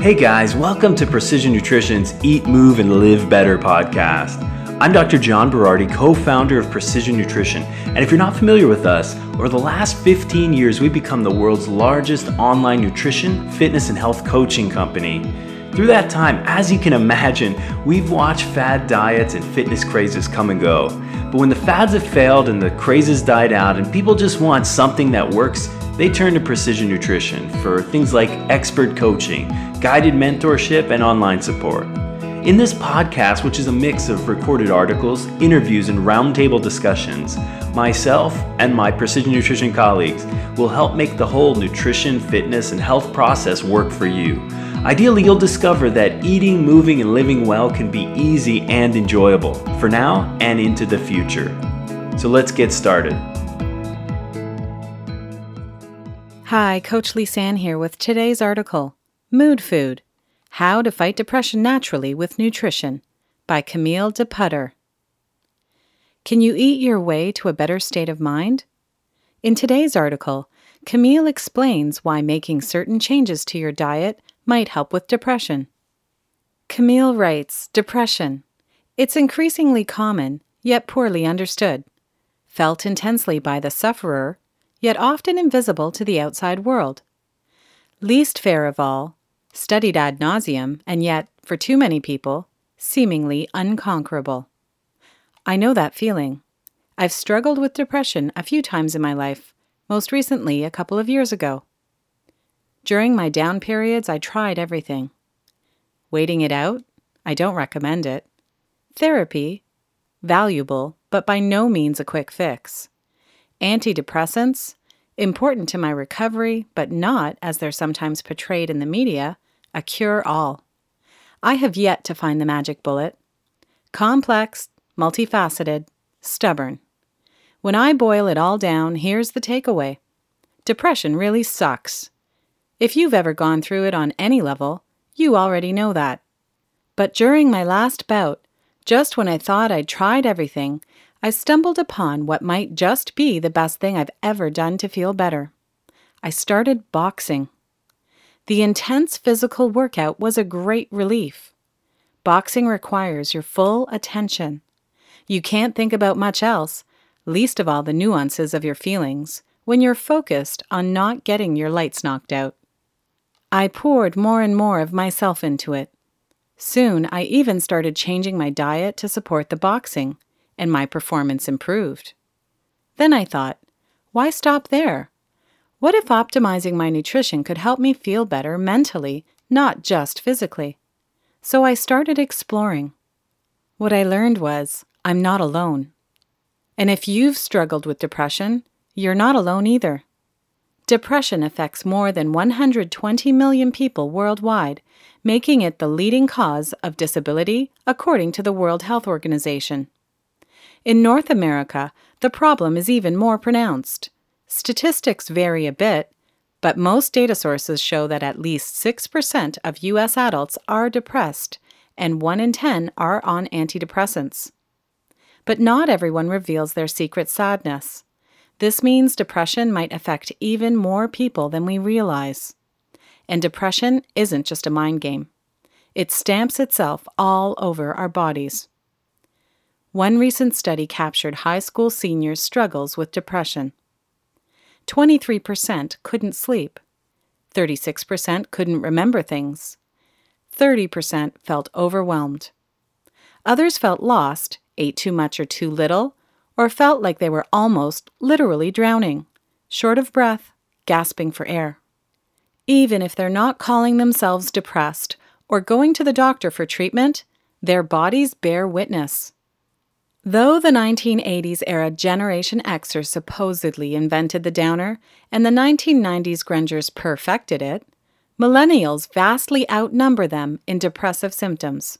Hey guys, welcome to Precision Nutrition's Eat, Move, and Live Better podcast. I'm Dr. John Berardi, co founder of Precision Nutrition. And if you're not familiar with us, over the last 15 years, we've become the world's largest online nutrition, fitness, and health coaching company. Through that time, as you can imagine, we've watched fad diets and fitness crazes come and go. But when the fads have failed and the crazes died out and people just want something that works, they turn to Precision Nutrition for things like expert coaching, guided mentorship, and online support. In this podcast, which is a mix of recorded articles, interviews, and roundtable discussions, myself and my Precision Nutrition colleagues will help make the whole nutrition, fitness, and health process work for you. Ideally, you'll discover that eating, moving, and living well can be easy and enjoyable for now and into the future. So let's get started. Hi, Coach Lisanne here with today's article Mood Food How to Fight Depression Naturally with Nutrition by Camille DePutter. Can you eat your way to a better state of mind? In today's article, Camille explains why making certain changes to your diet might help with depression. Camille writes Depression. It's increasingly common, yet poorly understood. Felt intensely by the sufferer yet often invisible to the outside world. Least fair of all, studied ad nauseum, and yet, for too many people, seemingly unconquerable. I know that feeling. I've struggled with depression a few times in my life, most recently a couple of years ago. During my down periods, I tried everything. Waiting it out? I don't recommend it. Therapy? Valuable, but by no means a quick fix. Antidepressants, important to my recovery, but not, as they're sometimes portrayed in the media, a cure all. I have yet to find the magic bullet. Complex, multifaceted, stubborn. When I boil it all down, here's the takeaway depression really sucks. If you've ever gone through it on any level, you already know that. But during my last bout, just when I thought I'd tried everything, I stumbled upon what might just be the best thing I've ever done to feel better. I started boxing. The intense physical workout was a great relief. Boxing requires your full attention. You can't think about much else, least of all the nuances of your feelings, when you're focused on not getting your lights knocked out. I poured more and more of myself into it. Soon, I even started changing my diet to support the boxing and my performance improved. Then I thought, why stop there? What if optimizing my nutrition could help me feel better mentally, not just physically? So I started exploring. What I learned was I'm not alone. And if you've struggled with depression, you're not alone either. Depression affects more than 120 million people worldwide, making it the leading cause of disability according to the World Health Organization. In North America, the problem is even more pronounced. Statistics vary a bit, but most data sources show that at least 6% of U.S. adults are depressed and 1 in 10 are on antidepressants. But not everyone reveals their secret sadness. This means depression might affect even more people than we realize. And depression isn't just a mind game, it stamps itself all over our bodies. One recent study captured high school seniors' struggles with depression. 23% couldn't sleep, 36% couldn't remember things, 30% felt overwhelmed. Others felt lost, ate too much or too little, or felt like they were almost literally drowning, short of breath, gasping for air. Even if they're not calling themselves depressed or going to the doctor for treatment, their bodies bear witness. Though the 1980s era Generation Xers supposedly invented the downer and the 1990s grungers perfected it, millennials vastly outnumber them in depressive symptoms.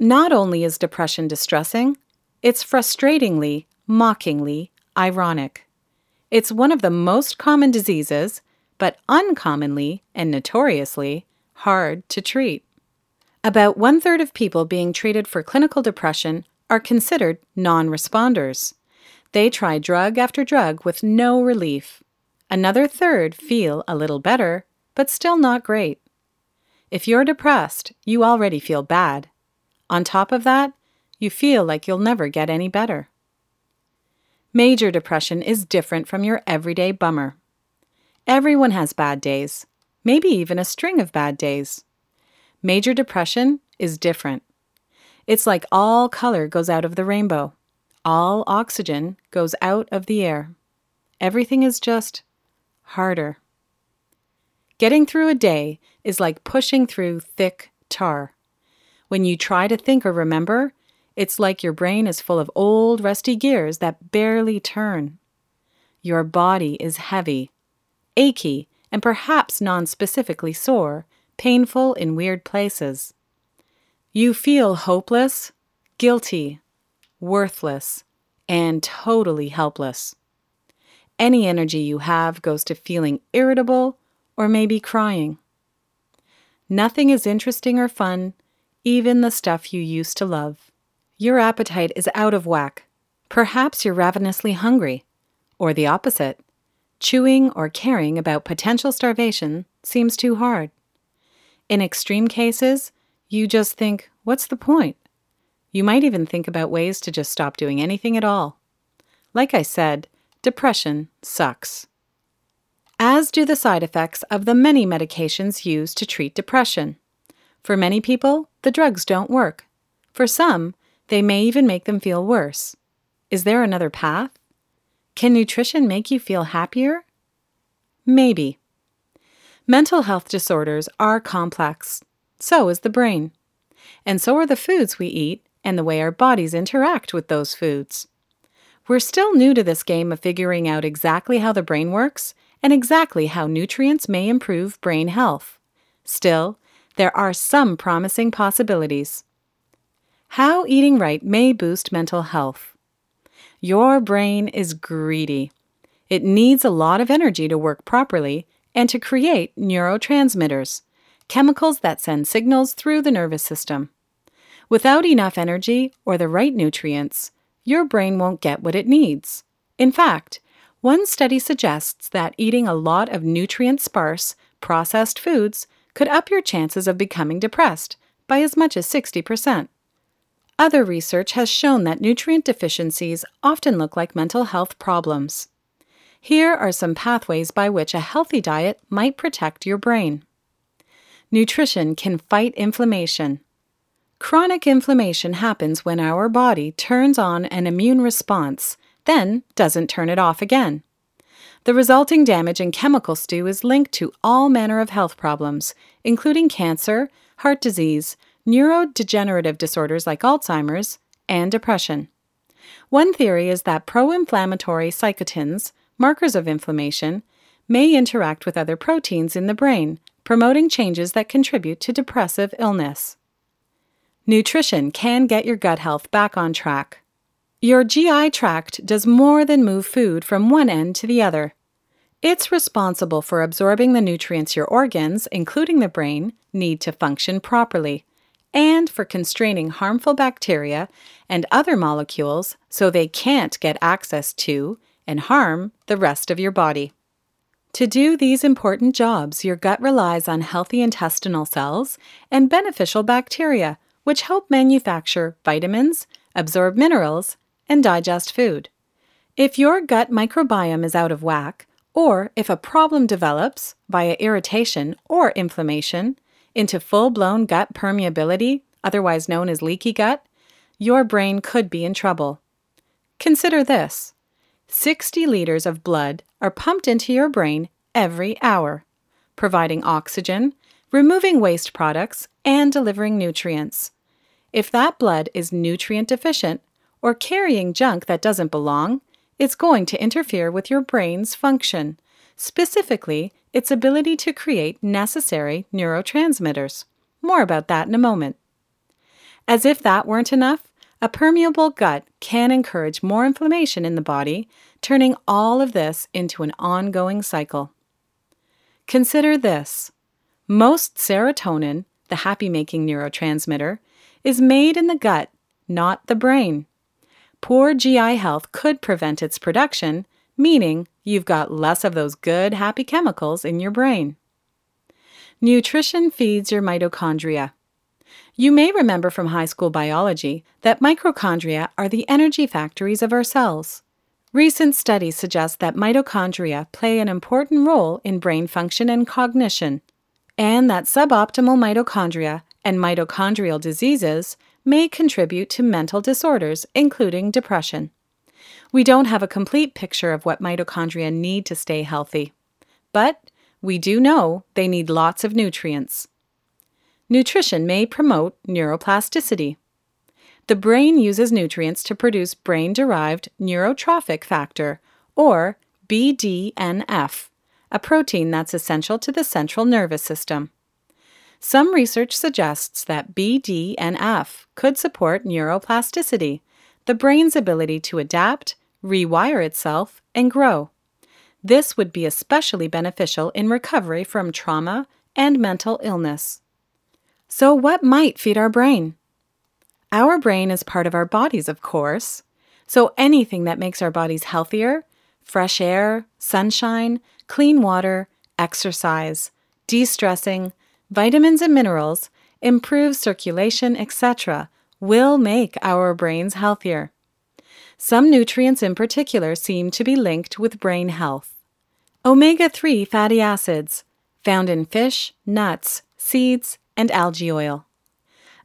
Not only is depression distressing, it's frustratingly, mockingly ironic. It's one of the most common diseases, but uncommonly and notoriously hard to treat. About one third of people being treated for clinical depression are considered non responders. They try drug after drug with no relief. Another third feel a little better, but still not great. If you're depressed, you already feel bad. On top of that, you feel like you'll never get any better. Major depression is different from your everyday bummer. Everyone has bad days, maybe even a string of bad days. Major depression is different. It's like all color goes out of the rainbow, all oxygen goes out of the air. Everything is just harder. Getting through a day is like pushing through thick tar. When you try to think or remember, it's like your brain is full of old, rusty gears that barely turn. Your body is heavy, achy, and perhaps non-specifically sore, painful in weird places. You feel hopeless, guilty, worthless, and totally helpless. Any energy you have goes to feeling irritable or maybe crying. Nothing is interesting or fun, even the stuff you used to love. Your appetite is out of whack. Perhaps you're ravenously hungry, or the opposite. Chewing or caring about potential starvation seems too hard. In extreme cases, you just think, what's the point? You might even think about ways to just stop doing anything at all. Like I said, depression sucks. As do the side effects of the many medications used to treat depression. For many people, the drugs don't work. For some, they may even make them feel worse. Is there another path? Can nutrition make you feel happier? Maybe. Mental health disorders are complex. So is the brain. And so are the foods we eat and the way our bodies interact with those foods. We're still new to this game of figuring out exactly how the brain works and exactly how nutrients may improve brain health. Still, there are some promising possibilities. How eating right may boost mental health. Your brain is greedy. It needs a lot of energy to work properly and to create neurotransmitters, chemicals that send signals through the nervous system. Without enough energy or the right nutrients, your brain won't get what it needs. In fact, one study suggests that eating a lot of nutrient sparse, processed foods could up your chances of becoming depressed by as much as 60%. Other research has shown that nutrient deficiencies often look like mental health problems. Here are some pathways by which a healthy diet might protect your brain. Nutrition can fight inflammation. Chronic inflammation happens when our body turns on an immune response, then doesn't turn it off again. The resulting damage and chemical stew is linked to all manner of health problems, including cancer, heart disease, neurodegenerative disorders like Alzheimer's, and depression. One theory is that pro inflammatory cytokines, markers of inflammation, may interact with other proteins in the brain, promoting changes that contribute to depressive illness. Nutrition can get your gut health back on track. Your GI tract does more than move food from one end to the other. It's responsible for absorbing the nutrients your organs, including the brain, need to function properly, and for constraining harmful bacteria and other molecules so they can't get access to and harm the rest of your body. To do these important jobs, your gut relies on healthy intestinal cells and beneficial bacteria which help manufacture vitamins, absorb minerals, and digest food. If your gut microbiome is out of whack, or if a problem develops via irritation or inflammation into full blown gut permeability, otherwise known as leaky gut, your brain could be in trouble. Consider this 60 liters of blood are pumped into your brain every hour, providing oxygen, removing waste products, and delivering nutrients. If that blood is nutrient deficient or carrying junk that doesn't belong, it's going to interfere with your brain's function, specifically its ability to create necessary neurotransmitters. More about that in a moment. As if that weren't enough, a permeable gut can encourage more inflammation in the body, turning all of this into an ongoing cycle. Consider this most serotonin, the happy making neurotransmitter, is made in the gut, not the brain. Poor GI health could prevent its production, meaning you've got less of those good, happy chemicals in your brain. Nutrition feeds your mitochondria. You may remember from high school biology that mitochondria are the energy factories of our cells. Recent studies suggest that mitochondria play an important role in brain function and cognition, and that suboptimal mitochondria and mitochondrial diseases may contribute to mental disorders, including depression. We don't have a complete picture of what mitochondria need to stay healthy, but we do know they need lots of nutrients. Nutrition may promote neuroplasticity. The brain uses nutrients to produce brain derived neurotrophic factor, or BDNF, a protein that's essential to the central nervous system. Some research suggests that BDNF could support neuroplasticity, the brain's ability to adapt, rewire itself, and grow. This would be especially beneficial in recovery from trauma and mental illness. So, what might feed our brain? Our brain is part of our bodies, of course. So, anything that makes our bodies healthier fresh air, sunshine, clean water, exercise, de stressing, vitamins and minerals, improved circulation, etc., will make our brains healthier. Some nutrients in particular seem to be linked with brain health. Omega 3 fatty acids, found in fish, nuts, seeds, and algae oil.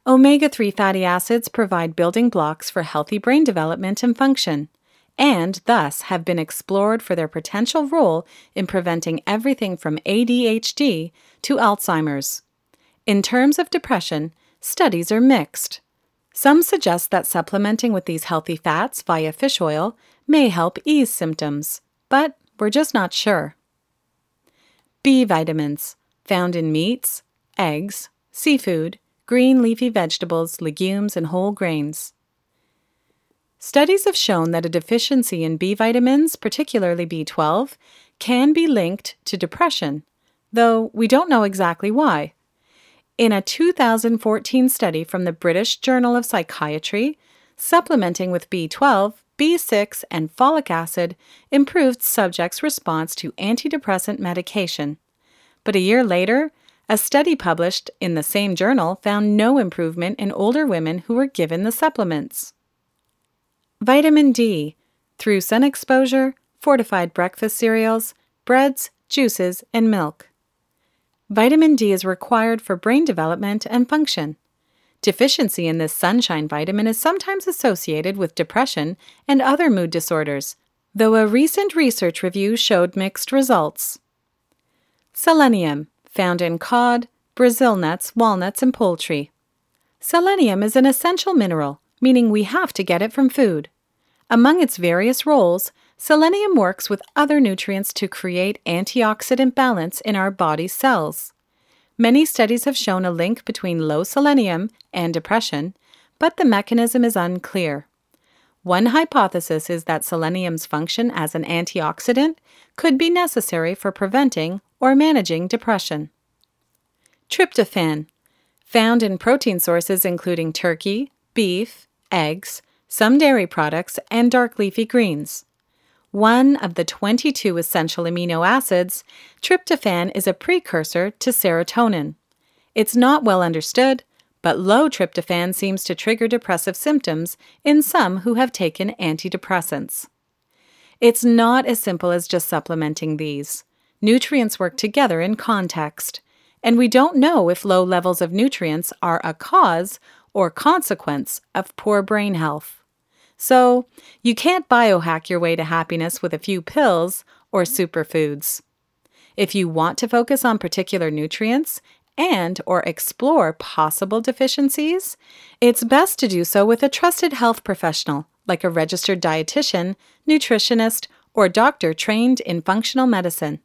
Omega 3 fatty acids provide building blocks for healthy brain development and function, and thus have been explored for their potential role in preventing everything from ADHD to Alzheimer's. In terms of depression, studies are mixed. Some suggest that supplementing with these healthy fats via fish oil may help ease symptoms, but we're just not sure. B vitamins, found in meats, eggs, seafood, green leafy vegetables, legumes, and whole grains. Studies have shown that a deficiency in B vitamins, particularly B12, can be linked to depression, though we don't know exactly why. In a 2014 study from the British Journal of Psychiatry, supplementing with B12, B6, and folic acid improved subjects' response to antidepressant medication. But a year later, a study published in the same journal found no improvement in older women who were given the supplements. Vitamin D through sun exposure, fortified breakfast cereals, breads, juices, and milk. Vitamin D is required for brain development and function. Deficiency in this sunshine vitamin is sometimes associated with depression and other mood disorders, though a recent research review showed mixed results. Selenium, found in cod, Brazil nuts, walnuts, and poultry. Selenium is an essential mineral, meaning we have to get it from food. Among its various roles, Selenium works with other nutrients to create antioxidant balance in our body's cells. Many studies have shown a link between low selenium and depression, but the mechanism is unclear. One hypothesis is that selenium's function as an antioxidant could be necessary for preventing or managing depression. Tryptophan, found in protein sources including turkey, beef, eggs, some dairy products, and dark leafy greens. One of the 22 essential amino acids, tryptophan is a precursor to serotonin. It's not well understood, but low tryptophan seems to trigger depressive symptoms in some who have taken antidepressants. It's not as simple as just supplementing these. Nutrients work together in context, and we don't know if low levels of nutrients are a cause or consequence of poor brain health. So, you can't biohack your way to happiness with a few pills or superfoods. If you want to focus on particular nutrients and or explore possible deficiencies, it's best to do so with a trusted health professional like a registered dietitian, nutritionist, or doctor trained in functional medicine.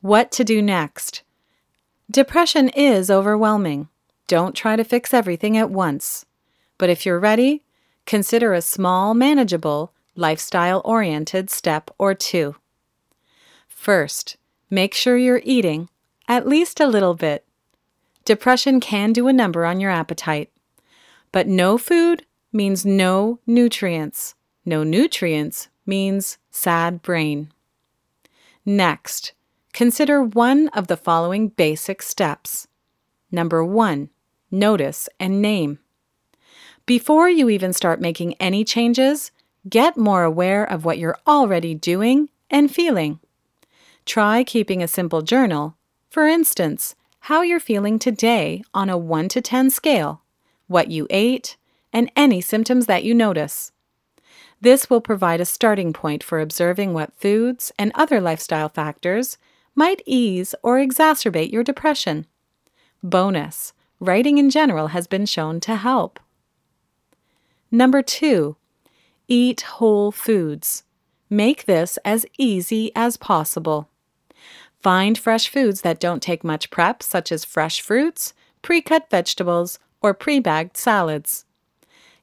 What to do next? Depression is overwhelming. Don't try to fix everything at once. But if you're ready, consider a small, manageable, lifestyle oriented step or two. First, make sure you're eating at least a little bit. Depression can do a number on your appetite. But no food means no nutrients. No nutrients means sad brain. Next, consider one of the following basic steps. Number one, notice and name. Before you even start making any changes, get more aware of what you're already doing and feeling. Try keeping a simple journal, for instance, how you're feeling today on a 1 to 10 scale, what you ate, and any symptoms that you notice. This will provide a starting point for observing what foods and other lifestyle factors might ease or exacerbate your depression. Bonus writing in general has been shown to help. Number two, eat whole foods. Make this as easy as possible. Find fresh foods that don't take much prep, such as fresh fruits, pre cut vegetables, or pre bagged salads.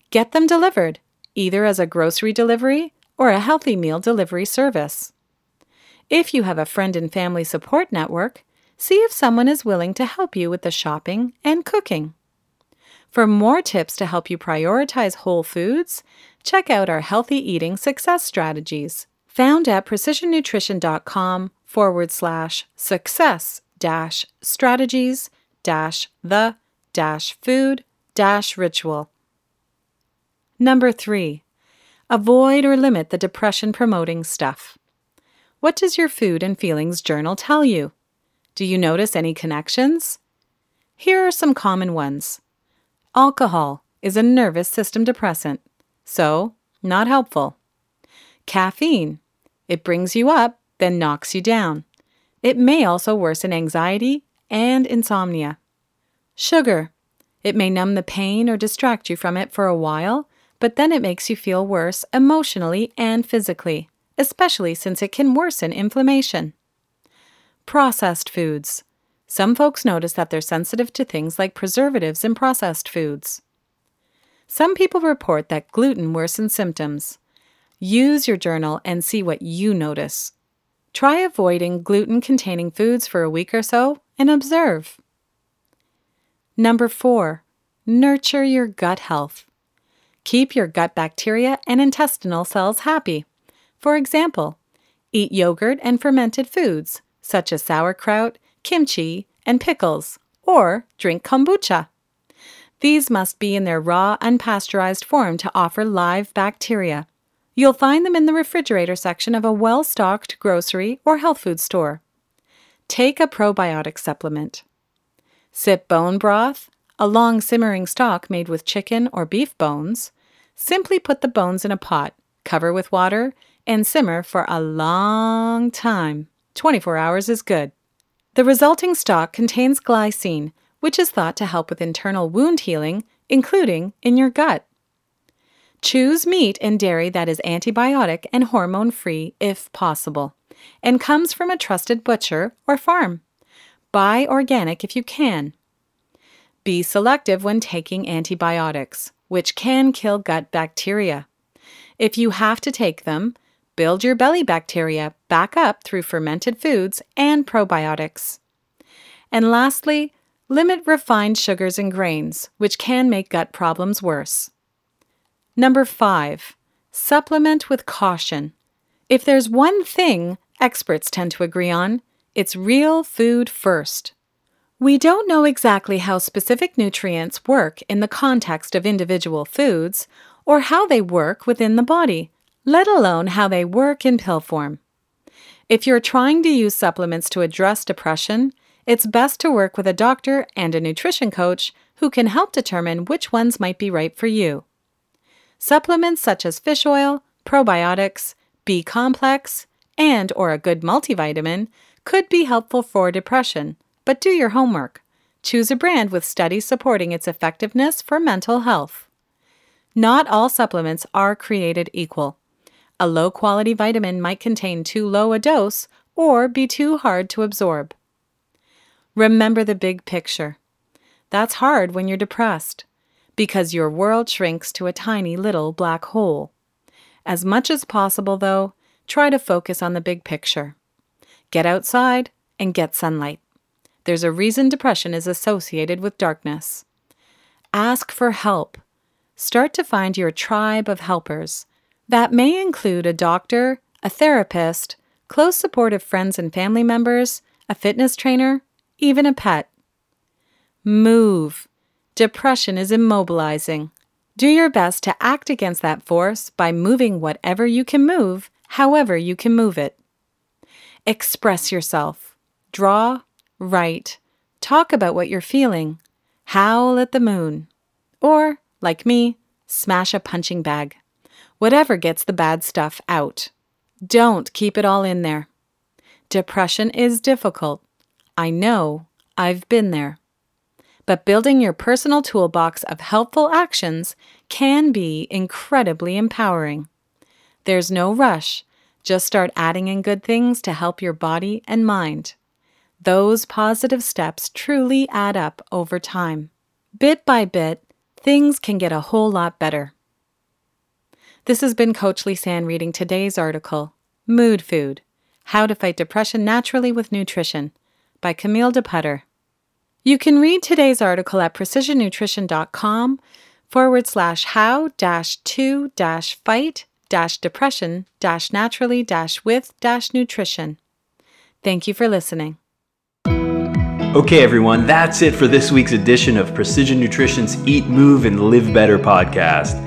Get them delivered, either as a grocery delivery or a healthy meal delivery service. If you have a friend and family support network, see if someone is willing to help you with the shopping and cooking. For more tips to help you prioritize whole foods, check out our healthy eating success strategies found at precisionnutrition.com forward slash success dash strategies dash the dash food dash ritual. Number three, avoid or limit the depression promoting stuff. What does your food and feelings journal tell you? Do you notice any connections? Here are some common ones. Alcohol is a nervous system depressant, so not helpful. Caffeine, it brings you up, then knocks you down. It may also worsen anxiety and insomnia. Sugar, it may numb the pain or distract you from it for a while, but then it makes you feel worse emotionally and physically especially since it can worsen inflammation. Processed foods. Some folks notice that they're sensitive to things like preservatives in processed foods. Some people report that gluten worsens symptoms. Use your journal and see what you notice. Try avoiding gluten containing foods for a week or so and observe. Number four, nurture your gut health. Keep your gut bacteria and intestinal cells happy. For example, eat yogurt and fermented foods, such as sauerkraut, kimchi, and pickles, or drink kombucha. These must be in their raw, unpasteurized form to offer live bacteria. You'll find them in the refrigerator section of a well stocked grocery or health food store. Take a probiotic supplement. Sip bone broth, a long simmering stock made with chicken or beef bones. Simply put the bones in a pot, cover with water, and simmer for a long time. 24 hours is good. The resulting stock contains glycine, which is thought to help with internal wound healing, including in your gut. Choose meat and dairy that is antibiotic and hormone free if possible, and comes from a trusted butcher or farm. Buy organic if you can. Be selective when taking antibiotics, which can kill gut bacteria. If you have to take them, build your belly bacteria back up through fermented foods and probiotics. And lastly, limit refined sugars and grains, which can make gut problems worse. Number five, supplement with caution. If there's one thing experts tend to agree on, it's real food first. We don't know exactly how specific nutrients work in the context of individual foods or how they work within the body, let alone how they work in pill form. If you're trying to use supplements to address depression, it's best to work with a doctor and a nutrition coach who can help determine which ones might be right for you. Supplements such as fish oil, probiotics, B complex, and or a good multivitamin could be helpful for depression, but do your homework. Choose a brand with studies supporting its effectiveness for mental health. Not all supplements are created equal. A low quality vitamin might contain too low a dose or be too hard to absorb. Remember the big picture. That's hard when you're depressed because your world shrinks to a tiny little black hole. As much as possible, though, try to focus on the big picture. Get outside and get sunlight. There's a reason depression is associated with darkness. Ask for help. Start to find your tribe of helpers that may include a doctor, a therapist, close support of friends and family members, a fitness trainer, even a pet. Move. Depression is immobilizing. Do your best to act against that force by moving whatever you can move, however you can move it. Express yourself. Draw, write, talk about what you're feeling, howl at the moon. Or, like me, smash a punching bag. Whatever gets the bad stuff out. Don't keep it all in there. Depression is difficult. I know, I've been there. But building your personal toolbox of helpful actions can be incredibly empowering. There's no rush, just start adding in good things to help your body and mind. Those positive steps truly add up over time. Bit by bit, things can get a whole lot better. This has been Coach Lisanne reading today's article, Mood Food How to Fight Depression Naturally with Nutrition, by Camille DePutter. You can read today's article at precisionnutrition.com forward slash how dash to dash fight dash depression dash naturally dash with dash nutrition. Thank you for listening. Okay, everyone, that's it for this week's edition of Precision Nutrition's Eat, Move, and Live Better podcast.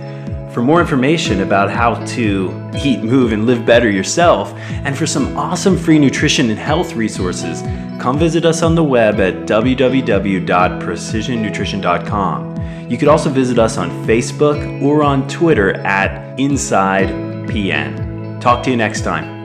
For more information about how to eat, move, and live better yourself, and for some awesome free nutrition and health resources, come visit us on the web at www.precisionnutrition.com. You could also visit us on Facebook or on Twitter at InsidePN. Talk to you next time.